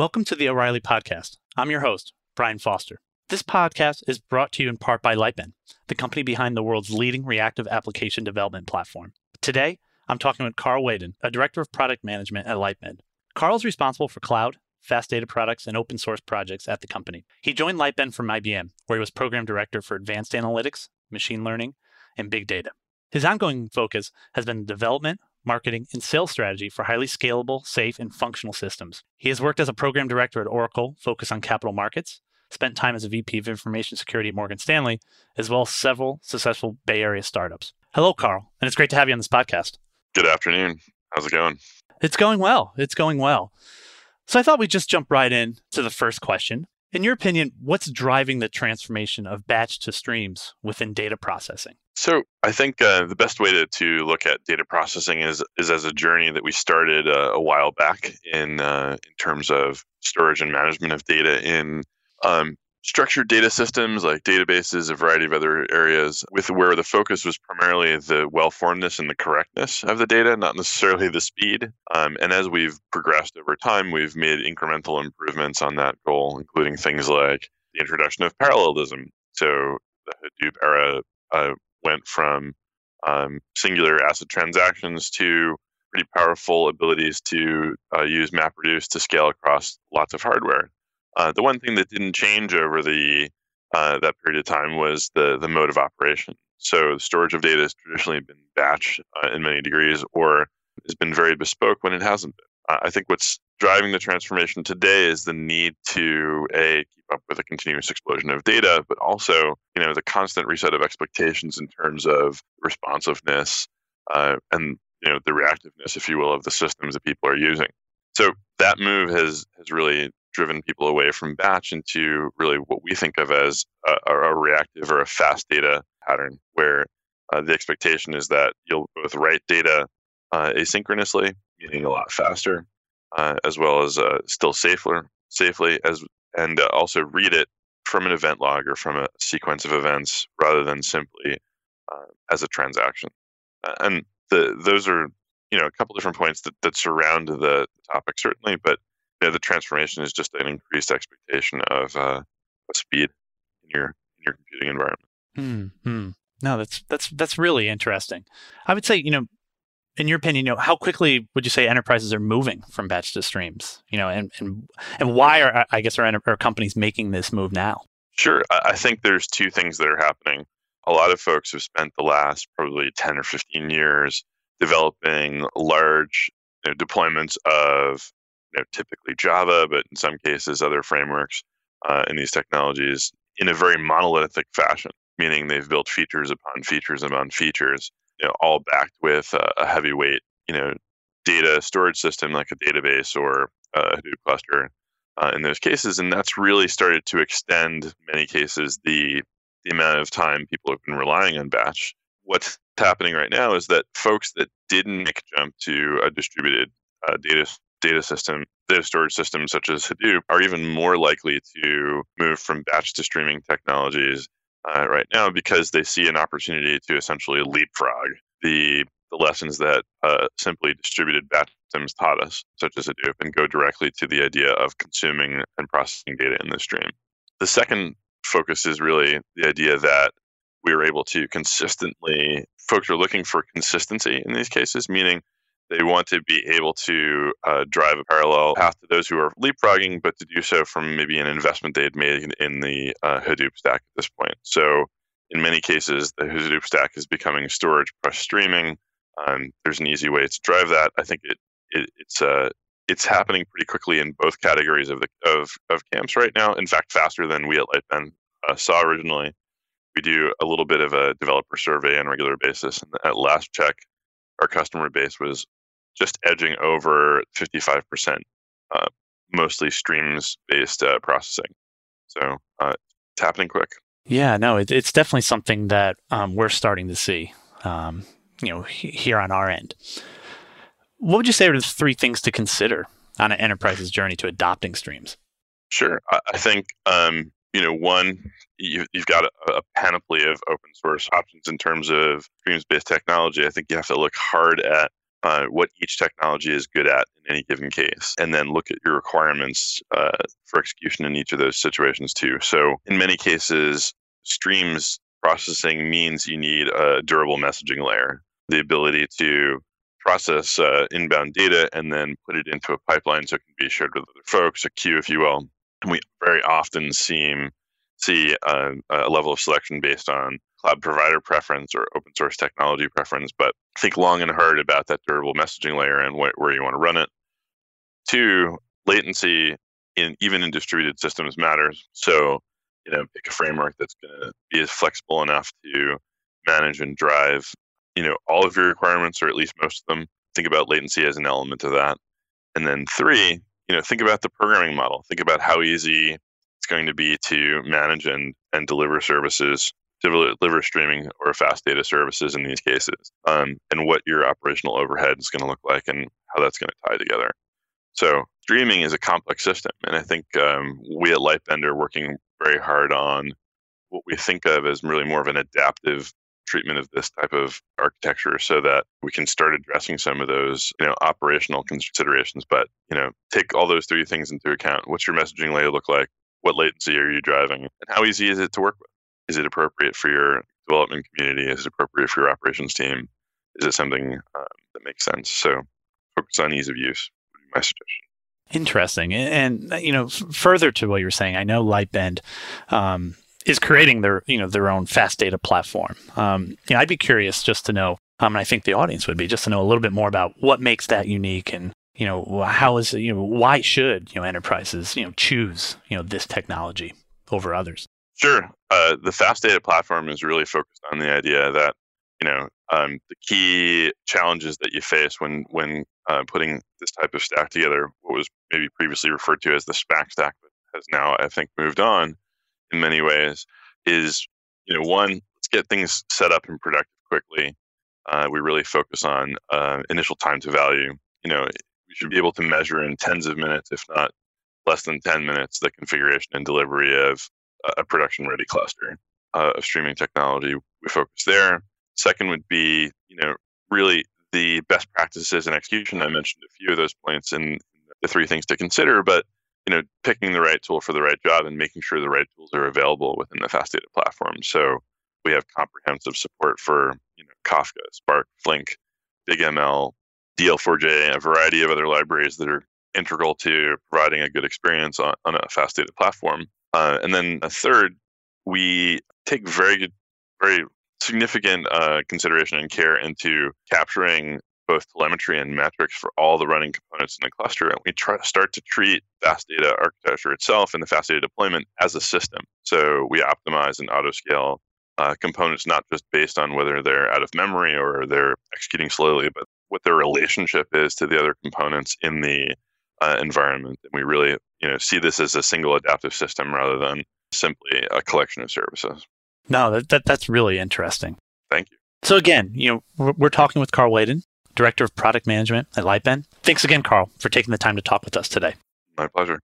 Welcome to the O'Reilly Podcast. I'm your host, Brian Foster. This podcast is brought to you in part by Lightbend, the company behind the world's leading reactive application development platform. Today, I'm talking with Karl Wehden, a director of product management at Lightbend. Karl is responsible for cloud, fast data products, and open source projects at the company. He joined Lightbend from IBM, where he was program director for advanced analytics, machine learning, and big data. His ongoing focus has been the development, marketing, and sales strategy for highly scalable, safe, and functional systems. He has worked as a program director at Oracle, focused on capital markets, spent time as a VP of information security at Morgan Stanley, as well as several successful Bay Area startups. Hello, Karl, and it's great to have you on this podcast. Good afternoon. How's it going? It's going well. It's going well. So I thought we'd just jump right in to the first question. In your opinion, what's driving the transformation of batch to streams within data processing? So I think uh, the best way to, to look at data processing is is as a journey that we started uh, a while back in uh, in terms of storage and management of data in um, structured data systems like databases, a variety of other areas, with where the focus was primarily the well formedness and the correctness of the data, not necessarily the speed. Um, and as we've progressed over time, we've made incremental improvements on that goal, including things like the introduction of parallelism. So the Hadoop era uh, went from um, singular ACID transactions to pretty powerful abilities to uh, use MapReduce to scale across lots of hardware. Uh, the one thing that didn't change over the uh, that period of time was the the mode of operation. So the storage of data has traditionally been batch uh, in many degrees, or has been very bespoke when it hasn't been. I think what's driving the transformation today is the need to a keep up with a continuous explosion of data, but also you know the constant reset of expectations in terms of responsiveness uh, and you know the reactiveness, if you will, of the systems that people are using. So that move has has really driven people away from batch into really what we think of as a, a reactive or a fast data pattern, where uh, the expectation is that you'll both write data uh, asynchronously, meaning a lot faster, uh, as well as uh, still safer, safely, as and uh, also read it from an event log or from a sequence of events rather than simply uh, as a transaction. and the, those are you know a couple different points that, that surround the topic certainly, but know, the transformation is just an increased expectation of, uh, speed in your in your computing environment. Hmm. No, that's that's that's really interesting. I would say, you know, in your opinion, you know, how quickly would you say enterprises are moving from batch to streams? You know, and and and why are I guess are, are companies making this move now? Sure, I think there's two things that are happening. A lot of folks have spent the last probably 10 or 15 years developing large you know, deployments of you know, typically Java, but in some cases other frameworks uh, in these technologies in a very monolithic fashion, meaning they've built features upon features upon features, you know, all backed with a, a heavyweight, you know, data storage system like a database or a Hadoop cluster uh, in those cases, and that's really started to extend, many cases, the the amount of time people have been relying on batch. What's happening right now is that folks that didn't make a jump to a distributed uh, data data system, data storage systems such as Hadoop are even more likely to move from batch to streaming technologies uh, right now because they see an opportunity to essentially leapfrog the the lessons that uh, simply distributed batch systems taught us, such as Hadoop, and go directly to the idea of consuming and processing data in the stream. The second focus is really the idea that we are able to consistently, folks are looking for consistency in these cases, meaning they want to be able to uh, drive a parallel path to those who are leapfrogging, but to do so from maybe an investment they had made in the uh, Hadoop stack at this point. So, in many cases, the Hadoop stack is becoming storage plus streaming. Um, there's an easy way to drive that. I think it, it it's uh, it's happening pretty quickly in both categories of the of, of camps right now. In fact, faster than we at Lightbend uh, saw originally. We do a little bit of a developer survey on a regular basis, and at last check, our customer base was just edging over 55%, uh, mostly streams based uh, processing. So uh, it's happening quick. Yeah, no, it, it's definitely something that um, we're starting to see, um, you know, here on our end. What would you say are the three things to consider on an enterprise's journey to adopting streams? Sure. I think, um, you know, one, you, have got a, a, panoply of open source options in terms of streams based technology. I think you have to look hard at uh, what each technology is good at in any given case, and then look at your requirements uh, for execution in each of those situations too. So, in many cases, streams processing means you need a durable messaging layer, the ability to process uh, inbound data and then put it into a pipeline so it can be shared with other folks, a queue, if you will. And we very often seem see a, a level of selection based on cloud provider preference or open source technology preference, but think long and hard about that durable messaging layer and wh- where you want to run it. Two, latency in even in distributed systems matters. So, you know, pick a framework that's going to be as flexible enough to manage and drive, you know, all of your requirements or at least most of them. Think about latency as an element of that. And then three, you know, think about the programming model. Think about how easy it's going to be to manage and, and deliver services deliver streaming or fast data services in these cases, um, and what your operational overhead is going to look like and how that's going to tie together. So streaming is a complex system, and I think um, we at Lightbend are working very hard on what we think of as really more of an adaptive treatment of this type of architecture so that we can start addressing some of those you know operational considerations. But you know take all those three things into account. What's your messaging layer look like? What latency are you driving? And how easy is it to work with is it appropriate for your development community? Is it appropriate for your operations team? Is it something um, that makes sense? So focus on ease of use would be my suggestion. Interesting. And, you know, further to what you're saying, I know Lightbend um, is creating their, you know, their own fast data platform. Um, you know, I'd be curious just to know, um, and I think the audience would be just to know a little bit more about what makes that unique and, you know, how is, you know, why should, you know, enterprises, you know, choose, you know, this technology over others? Sure. Uh, the fast data platform is really focused on the idea that you know um, the key challenges that you face when when uh, putting this type of stack together, what was maybe previously referred to as the SMACK stack, but has now I think moved on in many ways, is you know one let's get things set up and productive quickly. Uh, we really focus on uh, initial time to value. You know, we should be able to measure in tens of minutes, if not less than 10 minutes, the configuration and delivery of a production ready cluster uh, of streaming technology. We focus there. Second would be, you know, really the best practices and execution. I mentioned a few of those points in the three things to consider, but you know, picking the right tool for the right job and making sure the right tools are available within the fast data platform. So we have comprehensive support for you know Kafka, Spark, Flink, BigDL, DL4J, a variety of other libraries that are integral to providing a good experience on, on a fast data platform. Uh, and then a third, we take very good, very significant uh, consideration and care into capturing both telemetry and metrics for all the running components in the cluster. And we try start to treat fast data architecture itself and the fast data deployment as a system. So we optimize and auto scale uh, components not just based on whether they're out of memory or they're executing slowly, but what their relationship is to the other components in the uh, environment. And we really, you know, see this as a single adaptive system rather than simply a collection of services. No, that, that that's really interesting. Thank you. So again, you know, we're, we're talking with Karl Wehden, Director of Product Management at Lightbend. Thanks again, Karl, for taking the time to talk with us today. My pleasure.